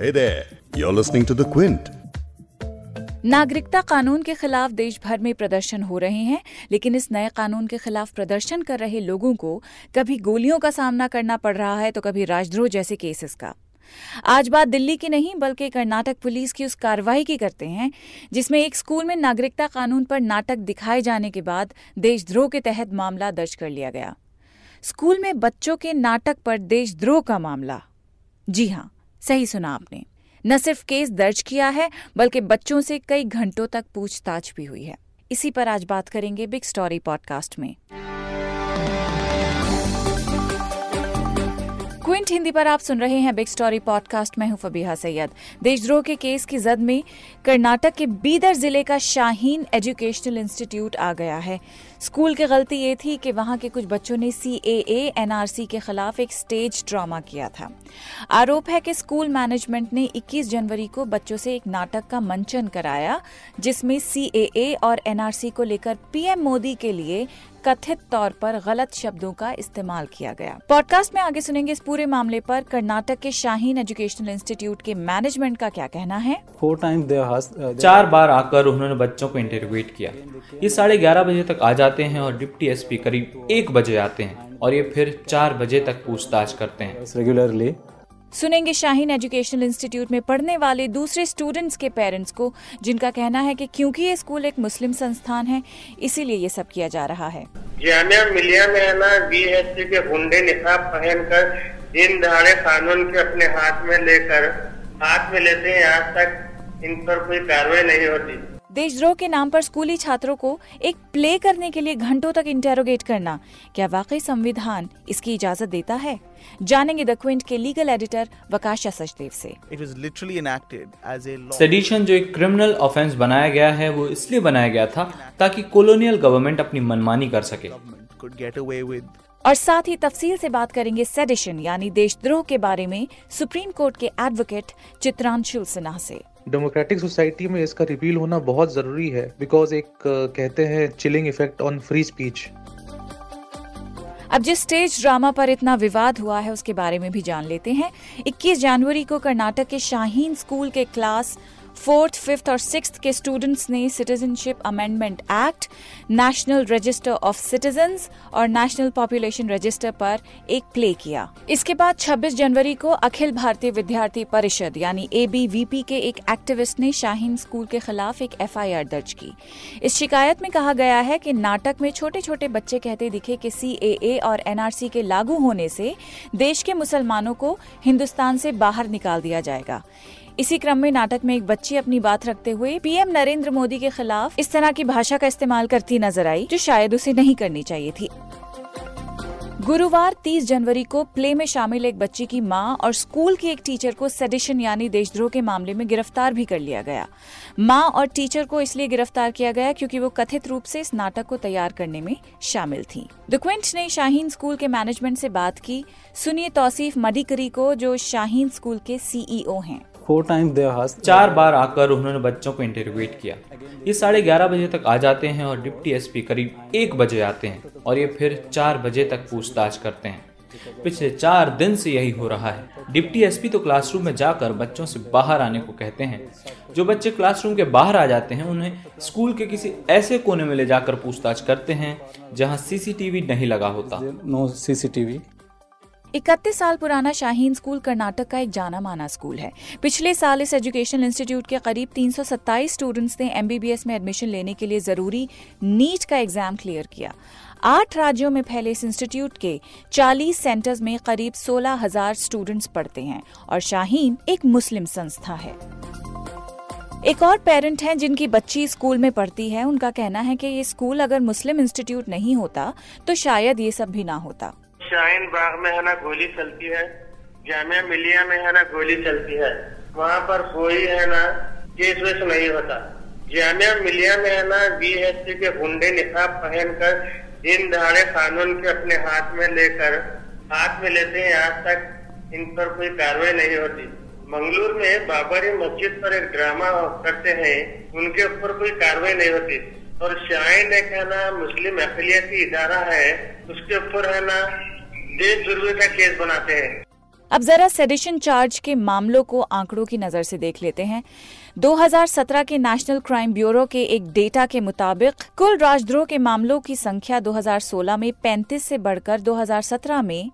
Hey there, you're listening to The Quint. नागरिकता कानून के खिलाफ देश भर में प्रदर्शन हो रहे हैं लेकिन इस नए कानून के खिलाफ प्रदर्शन कर रहे लोगों को कभी गोलियों का सामना करना पड़ रहा है तो कभी राजद्रोह जैसे केसेस का। आज बात दिल्ली की नहीं बल्कि कर्नाटक पुलिस की उस कार्रवाई की करते हैं जिसमें एक स्कूल में नागरिकता कानून पर नाटक दिखाए जाने के बाद देशद्रोह के तहत मामला दर्ज कर लिया गया। स्कूल में बच्चों के नाटक पर देशद्रोह का मामला। जी हाँ सही सुना आपने। न सिर्फ़ केस दर्ज किया है, बल्कि बच्चों से कई घंटों तक पूछताछ भी हुई है। इसी पर आज बात करेंगे बिग स्टोरी पॉडकास्ट में। क्विंट हिंदी पर आप सुन रहे हैं बिग स्टोरी पॉडकास्ट। में हूँ फबीहा सैयद। देशद्रोह के केस की जद में कर्नाटक के बीदर ज़िले का शाहीन एजुकेशनल इंस्टीट्यूट आ गया है। स्कूल की गलती ये थी कि वहाँ के कुछ बच्चों ने सी ए एनआरसी के खिलाफ एक स्टेज ड्रामा किया था। आरोप है कि स्कूल मैनेजमेंट ने 21 जनवरी को बच्चों से एक नाटक का मंचन कराया जिसमें सी ए और एनआरसी को लेकर पीएम मोदी के लिए कथित तौर पर गलत शब्दों का इस्तेमाल किया गया। पॉडकास्ट में आगे सुनेंगे इस पूरे मामले पर। कर्नाटक के शाहीन एजुकेशनल इंस्टीट्यूट के मैनेजमेंट का क्या कहना है? चार बार आकर उन्होंने बच्चों को इंटरोगेट किया। ये साढ़े ग्यारह बजे तक आ जाते हैं और डिप्टी एसपी करीब एक बजे आते हैं और ये फिर चार बजे तक पूछताछ करते हैं। रेगुलरली सुनेंगे शाहीन एजुकेशनल इंस्टीट्यूट में पढ़ने वाले दूसरे स्टूडेंट्स के पेरेंट्स को जिनका कहना है कि क्योंकि ये स्कूल एक मुस्लिम संस्थान है इसीलिए ये सब किया जा रहा है। जामिया मिलिया में है ना बी एस सी के गुंडे निकाब पहनकर दिन दहाड़े कानून के अपने हाथ में लेकर हाथ में लेते हैं आज तक इन पर कोई कार्रवाई नहीं होती। देशद्रोह के नाम पर स्कूली छात्रों को एक प्ले करने के लिए घंटों तक इंटेरोगेट करना। क्या वाकई संविधान इसकी इजाज़त देता है? जानेंगे द क्विंट के लीगल एडिटर वकाशा सचदेव से। It was literally enacted as a sedition जो एक क्रिमिनल ऑफेंस बनाया गया है वो इसलिए बनाया गया था ताकि कॉलोनियल गवर्नमेंट अपनी मनमानी कर सके। और साथ ही तफसील से बात करेंगे सेडिशन यानी देशद्रोह के बारे में सुप्रीम कोर्ट के एडवोकेट चित्रांशुल सिन्हा से। डेमोक्रेटिक सोसाइटी में इसका रिपील होना बहुत ज़रूरी है बिकॉज़ एक कहते हैं chilling effect on free speech अब जिस स्टेज ड्रामा पर इतना विवाद हुआ है, उसके बारे में भी जान लेते हैं। 21 जनवरी को कर्नाटक के शाहीन स्कूल के क्लास फोर्थ, फिफ्थ और सिक्स के स्टूडेंट्स ने citizenship amendment act national register of citizens और नेशनल पॉपुलेशन रजिस्टर पर एक प्ले किया। इसके बाद 26 जनवरी को अखिल भारतीय विद्यार्थी परिषद, यानी एबीवीपी के एक एक्टिविस्ट ने शाहीन स्कूल के खिलाफ एक एफआईआर दर्ज की। इस शिकायत में कहा गया है कि नाटक में छोटे छोटे बच्चे कहते दिखे कि सी और एनआरसी के लागू होने से देश के मुसलमानों को हिंदुस्तान से बाहर निकाल दिया जाएगा। इसी क्रम में नाटक में एक बच्ची अपनी बात रखते हुए पीएम नरेंद्र मोदी के खिलाफ इस तरह की भाषा का इस्तेमाल करती नज़र आई, जो शायद उसे नहीं करनी चाहिए थी। गुरुवार 30 जनवरी को प्ले में शामिल एक बच्ची की माँ और स्कूल की एक टीचर को सेडिशन यानी देशद्रोह के मामले में गिरफ़्तार भी कर लिया गया। माँ और टीचर को इसलिए गिरफ़्तार किया गया क्योंकि वो कथित रूप से इस नाटक को तैयार करने में शामिल थी। द क्विंट ने शाहीन स्कूल के मैनेजमेंट से बात की। सुनिए तौसीफ मडिकरी को, जो शाहीन स्कूल के सीईओ हैं। फोर टाइम्स दे आस्क्ड चार बार आकर उन्होंने बच्चों को इंटरोगेट किया। ये साढ़े ग्यारह बजे तक आ जाते हैं और डिप्टी एसपी करीब एक बजे आते हैं और ये फिर चार बजे तक पूछताछ करते हैं। पिछले चार दिन से यही हो रहा है। डिप्टी एसपी तो क्लासरूम में जाकर बच्चों से बाहर आने को कहते हैं। जो बच्चे क्लासरूम के बाहर आ जाते हैं उन्हें स्कूल के किसी ऐसे कोने में ले जाकर पूछताछ करते हैं जहाँ सीसीटीवी नहीं लगा होता। नो सीसीटीवी इकतीस साल पुराना शाहीन स्कूल कर्नाटक का एक जाना माना स्कूल है। पिछले साल इस एजुकेशनल इंस्टीट्यूट के करीब 327 स्टूडेंट्स ने एमबीबीएस में एडमिशन लेने के लिए ज़रूरी नीट का एग्ज़ाम क्लियर किया। आठ राज्यों में फैले इस इंस्टीट्यूट के 40 सेंटर्स में करीब 16,000 स्टूडेंट्स पढ़ते हैं और शाहीन एक मुस्लिम संस्था है। एक और पेरेंट हैं जिनकी बच्ची स्कूल में पढ़ती है। उनका कहना है कि ये स्कूल अगर मुस्लिम इंस्टीट्यूट नहीं होता तो शायद ये सब भी ना होता। शाहीन बाग में है ना गोली चलती है, जामिया मिलिया में है ना गोली चलती है। वहाँ पर कोई है ना, केस वेस नहीं होता। जामिया मिलिया में है ना बी एस सी के गुंडे निकाब पहनकर दिन दहाड़े कानून के अपने हाथ में लेकर, हाथ में लेते हैं, आज तक इन पर कोई कार्रवाई नहीं होती। मंगलूर में बाबरी मस्जिद पर एक ड्रामा करते हैं, उनके ऊपर कोई कार्रवाई नहीं होती। और शाइन एक है ना, मुस्लिम अखिलियती इदारा है, उसके ऊपर है ना देश दुर्ग का केस बनाते हैं। अब जरा सेडिशन चार्ज के मामलों को आंकड़ों की नज़र से देख लेते हैं। 2017 के नेशनल क्राइम ब्यूरो के एक डेटा के मुताबिक, कुल राजद्रोह के मामलों की संख्या 2016 में 35 से बढ़कर 2017 में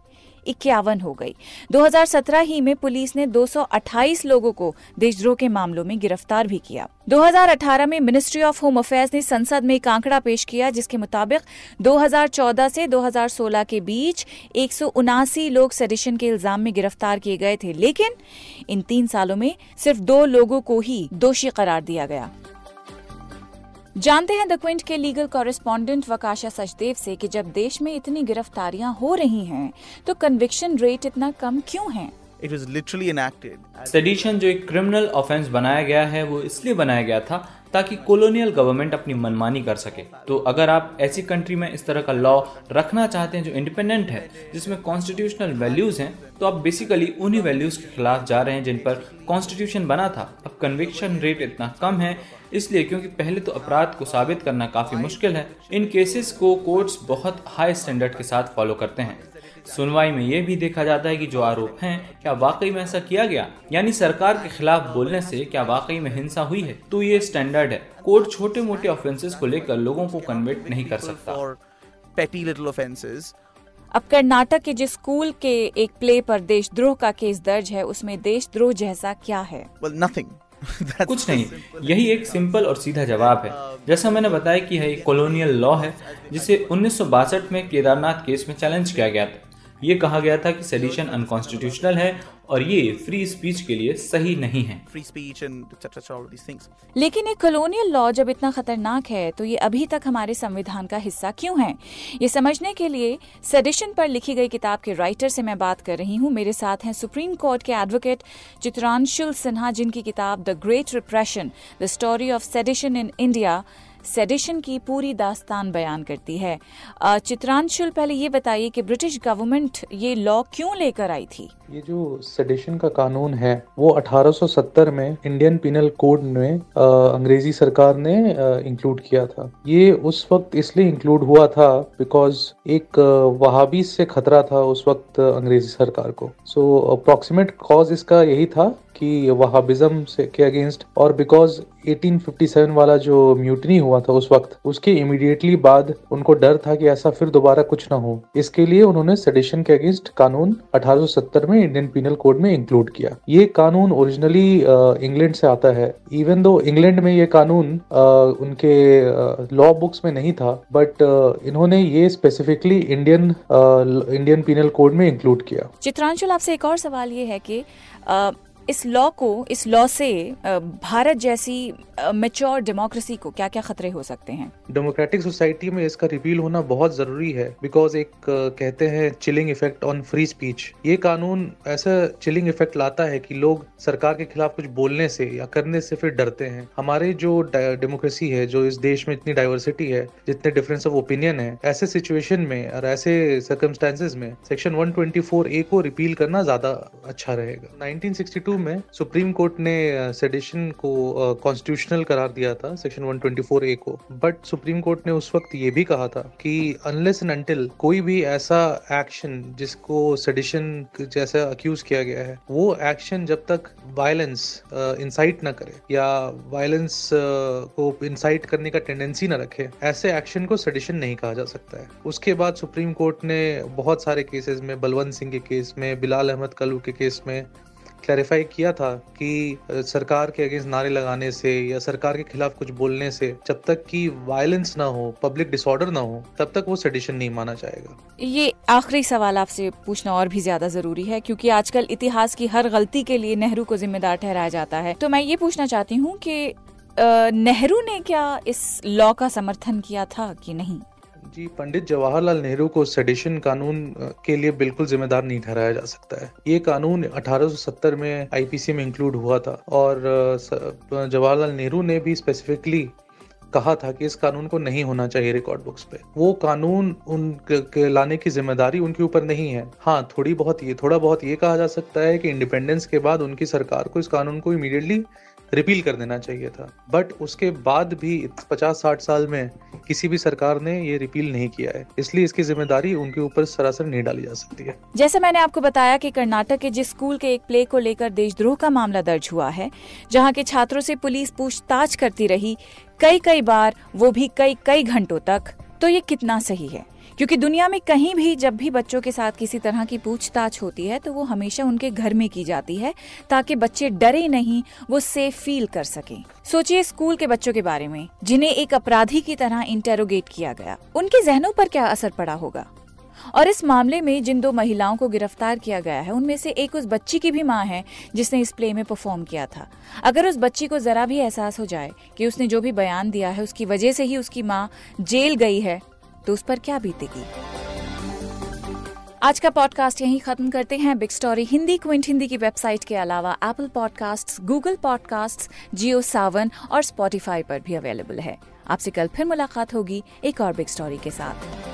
इक्यावन हो गई। 2017 ही में पुलिस ने 228 लोगों को देशद्रोह के मामलों में गिरफ़्तार भी किया। 2018 में मिनिस्ट्री ऑफ़ होम अफेयर्स ने संसद में एक आंकड़ा पेश किया, जिसके मुताबिक 2014 से 2016 के बीच एक सौ उनासी लोग सेडिशन के इल्ज़ाम में गिरफ़्तार किए गए थे, लेकिन इन तीन सालों में सिर्फ़ दो लोगों को ही दोषी करार दिया गया। जानते हैं द क्विंट के लीगल कॉरेस्पॉन्डेंट वकाशा सचदेव से कि जब देश में इतनी गिरफ्तारियाँ हो रही हैं तो कन्विक्शन रेट इतना कम क्यों है it is literally enacted. Sedition जो एक क्रिमिनल ऑफेंस बनाया गया है वो इसलिए बनाया गया था ताकि कॉलोनियल गवर्नमेंट अपनी मनमानी कर सके। तो अगर आप ऐसी कंट्री में इस तरह का लॉ रखना चाहते हैं जो इंडिपेंडेंट है, जिसमें कॉन्स्टिट्यूशनल वैल्यूज़ हैं तो आप बेसिकली उन्हीं वैल्यूज़ के खिलाफ जा रहे हैं जिन पर कॉन्स्टिट्यूशन बना था। अब कन्विक्शन रेट इतना कम है, इसलिए क्योंकि पहले तो अपराध को साबित करना काफ़ी मुश्किल है। इन केसेस को कोर्ट्स बहुत हाई स्टैंडर्ड के साथ फॉलो करते हैं। सुनवाई में यह भी देखा जाता है कि जो आरोप हैं क्या वाकई में ऐसा किया गया? यानी सरकार के खिलाफ बोलने से क्या वाकई में हिंसा हुई है? तो ये स्टैंडर्ड है। कोर्ट छोटे मोटे ऑफेंसेस को लेकर लोगों को कन्विक्ट नहीं कर सकता। For petty little offences. अब कर्नाटक के जिस स्कूल के एक प्ले पर देशद्रोह का केस दर्ज है उसमें देशद्रोह जैसा क्या है? Well, nothing. कुछ नहीं। यही एक सिंपल और सीधा जवाब है। जैसा मैंने बताया कि यह एक कॉलोनियल लॉ है जिसे 1962 में केदारनाथ केस में चैलेंज किया गया था। ये कहा गया था कि सेडिशन अनकॉन्स्टिट्यूशनल है और ये फ्री स्पीच के लिए सही नहीं है free speech and etc. etc. all of these things. लेकिन एक कॉलोनियल लॉ जब इतना खतरनाक है तो ये अभी तक हमारे संविधान का हिस्सा क्यों है ये समझने के लिए सेडिशन पर लिखी गई किताब के राइटर से मैं बात कर रही हूँ मेरे साथ हैं सुप्रीम कोर्ट के एडवोकेट चित्रांशुल सिन्हा जिनकी किताब the great repression the story of sedition in India sedition की पूरी दास्तान बयान करती है। चित्रांशुल, पहले ये बताइए कि ब्रिटिश गवर्नमेंट ये लॉ क्यों लेकर आई थी? ये जो सेडिशन का कानून है, वो 1870 में इंडियन पिनल कोड में अंग्रेज़ी सरकार ने इंक्लूड किया था। ये उस वक्त इसलिए इंक्लूड हुआ था बिकॉज़ एक वहाबी से खतरा था उस वक्त अंग्रेज़ी सरकार को। सो अप्रोक्सीमेट कॉज इसका यही था कि वहाबिज्म से, के अगेंस्ट और बिकॉज़ 1857 वाला जो म्यूटनी हुआ था उस वक्त। उसके इमीडिएटली बाद उनको डर था कि ऐसा फिर दोबारा कुछ ना हो। इसके लिए उन्होंने सेडिशन के अगेंस्ट कानून 1870 में इंडियन पिनल कोड में इंक्लूड किया। ये कानून ओरिजिनली इंग्लैंड से आता है। इवन दो इंग्लैंड में ये कानून उनके लॉ बुक्स में नहीं था बट इन्होंने ये specifically Indian Indian penal code में इंक्लूड किया। चित्रांशुल आपसे एक और सवाल ये है कि इस लॉ को, इस लॉ से भारत जैसी मेच्योर डेमोक्रेसी को क्या क्या खतरे हो सकते हैं? डेमोक्रेटिक सोसाइटी में इसका रिपील होना बहुत ज़रूरी है बिकॉज़ एक कहते हैं chilling effect on free speech ये कानून ऐसा चिलिंग इफ़ेक्ट लाता है कि लोग सरकार के खिलाफ कुछ बोलने से या करने से फिर डरते हैं। हमारे जो डेमोक्रेसी है, जो इस देश में इतनी डाइवर्सिटी है, जितने डिफरेंस ऑफ़ ओपिनियन है, ऐसे सिचुएशन में और ऐसे सर्कमस्टांसेस में सेक्शन 124 ए को रिपील करना ज़्यादा अच्छा रहेगा। 1962 में सुप्रीम कोर्ट ने सेडिशन को कॉन्स्टिट्यूशनल करार दिया था सेक्शन 124 ए को। बट सुप्रीम कोर्ट ने उस वक्त ये भी कहा था कि अनलेस एंड अनटिल कोई भी ऐसा एक्शन जिसको सेडिशन जैसा अक्यूज किया गया है, वो एक्शन जब तक वायलेंस इंसाइट ना करे या वायलेंस को इंसाइट करने का टेंडेंसी ना रखे, ऐसे एक्शन को सेडिशन नहीं कहा जा सकता है। उसके बाद सुप्रीम कोर्ट ने बहुत सारे केसेस में, बलवंत सिंह के केस में, बिलाल अहमद कलू के केस में क्लैरिफाई किया था कि सरकार के अगेंस्ट नारे लगाने से या सरकार के खिलाफ कुछ बोलने से जब तक कि वायलेंस ना हो पब्लिक डिसऑर्डर ना हो, तब तक वो सेडिशन नहीं माना जाएगा। ये आखिरी सवाल आपसे पूछना और भी ज़्यादा ज़रूरी है, क्योंकि आजकल इतिहास की हर गलती के लिए नेहरू को जिम्मेदार ठहराया जाता है। तो मैं ये पूछना चाहती हूँ कि नेहरू ने क्या इस लॉ का समर्थन किया था कि नहीं? जी पंडित जवाहरलाल नेहरू को सेडिशन कानून के लिए बिल्कुल जिम्मेदार नहीं ठहराया जा सकता है। ये कानून 1870 में आईपीसी में इंक्लूड हुआ था और जवाहरलाल नेहरू ने भी स्पेसिफिकली कहा था कि इस कानून को नहीं होना चाहिए रिकॉर्ड बुक्स पे। वो कानून उन के, लाने की ज़िम्मेदारी उनके ऊपर नहीं है। हाँ थोड़ी बहुत ये थोड़ा बहुत ये कहा जा सकता है कि इंडिपेंडेंस के बाद उनकी सरकार को इस कानून को इमीडिएटली रिपील कर देना चाहिए था। बट उसके बाद भी 50-60 साल में किसी भी सरकार ने ये रिपील नहीं किया है। इसलिए इसकी ज़िम्मेदारी उनके ऊपर सरासर नहीं डाली जा सकती है। जैसे मैंने आपको बताया कि कर्नाटक के जिस स्कूल के एक प्ले को लेकर देशद्रोह का मामला दर्ज हुआ है, जहाँ के छात्रों से पुलिस पूछताछ करती रही कई कई बार, वो भी कई कई घंटों तक तो ये कितना सही है? क्योंकि दुनिया में कहीं भी जब भी बच्चों के साथ किसी तरह की पूछताछ होती है तो वो हमेशा उनके घर में की जाती है, ताकि बच्चे डरे नहीं, वो सेफ़ फील कर सकें। सोचिए स्कूल के बच्चों के बारे में, जिन्हें एक अपराधी की तरह इंटेरोगेट किया गया। उनके जहनों पर क्या असर पड़ा होगा? और इस मामले में जिन दो महिलाओं को गिरफ़्तार किया गया है, उनमें से एक उस बच्ची की भी माँ है, जिसने इस प्ले में परफॉर्म किया था। अगर उस बच्ची को जरा भी एहसास हो जाए कि उसने जो भी बयान दिया है, उसकी वजह से ही उसकी माँ जेल गई है तो उस पर क्या बीतेगी? आज का पॉडकास्ट यहीं खत्म करते हैं। Big story Hindi Quint Hindi की वेबसाइट के अलावा Apple podcast Google podcast Jio Saavn और स्पॉटिफाई पर भी अवेलेबल है। आपसे कल फिर मुलाकात होगी एक और बिग स्टोरी के साथ।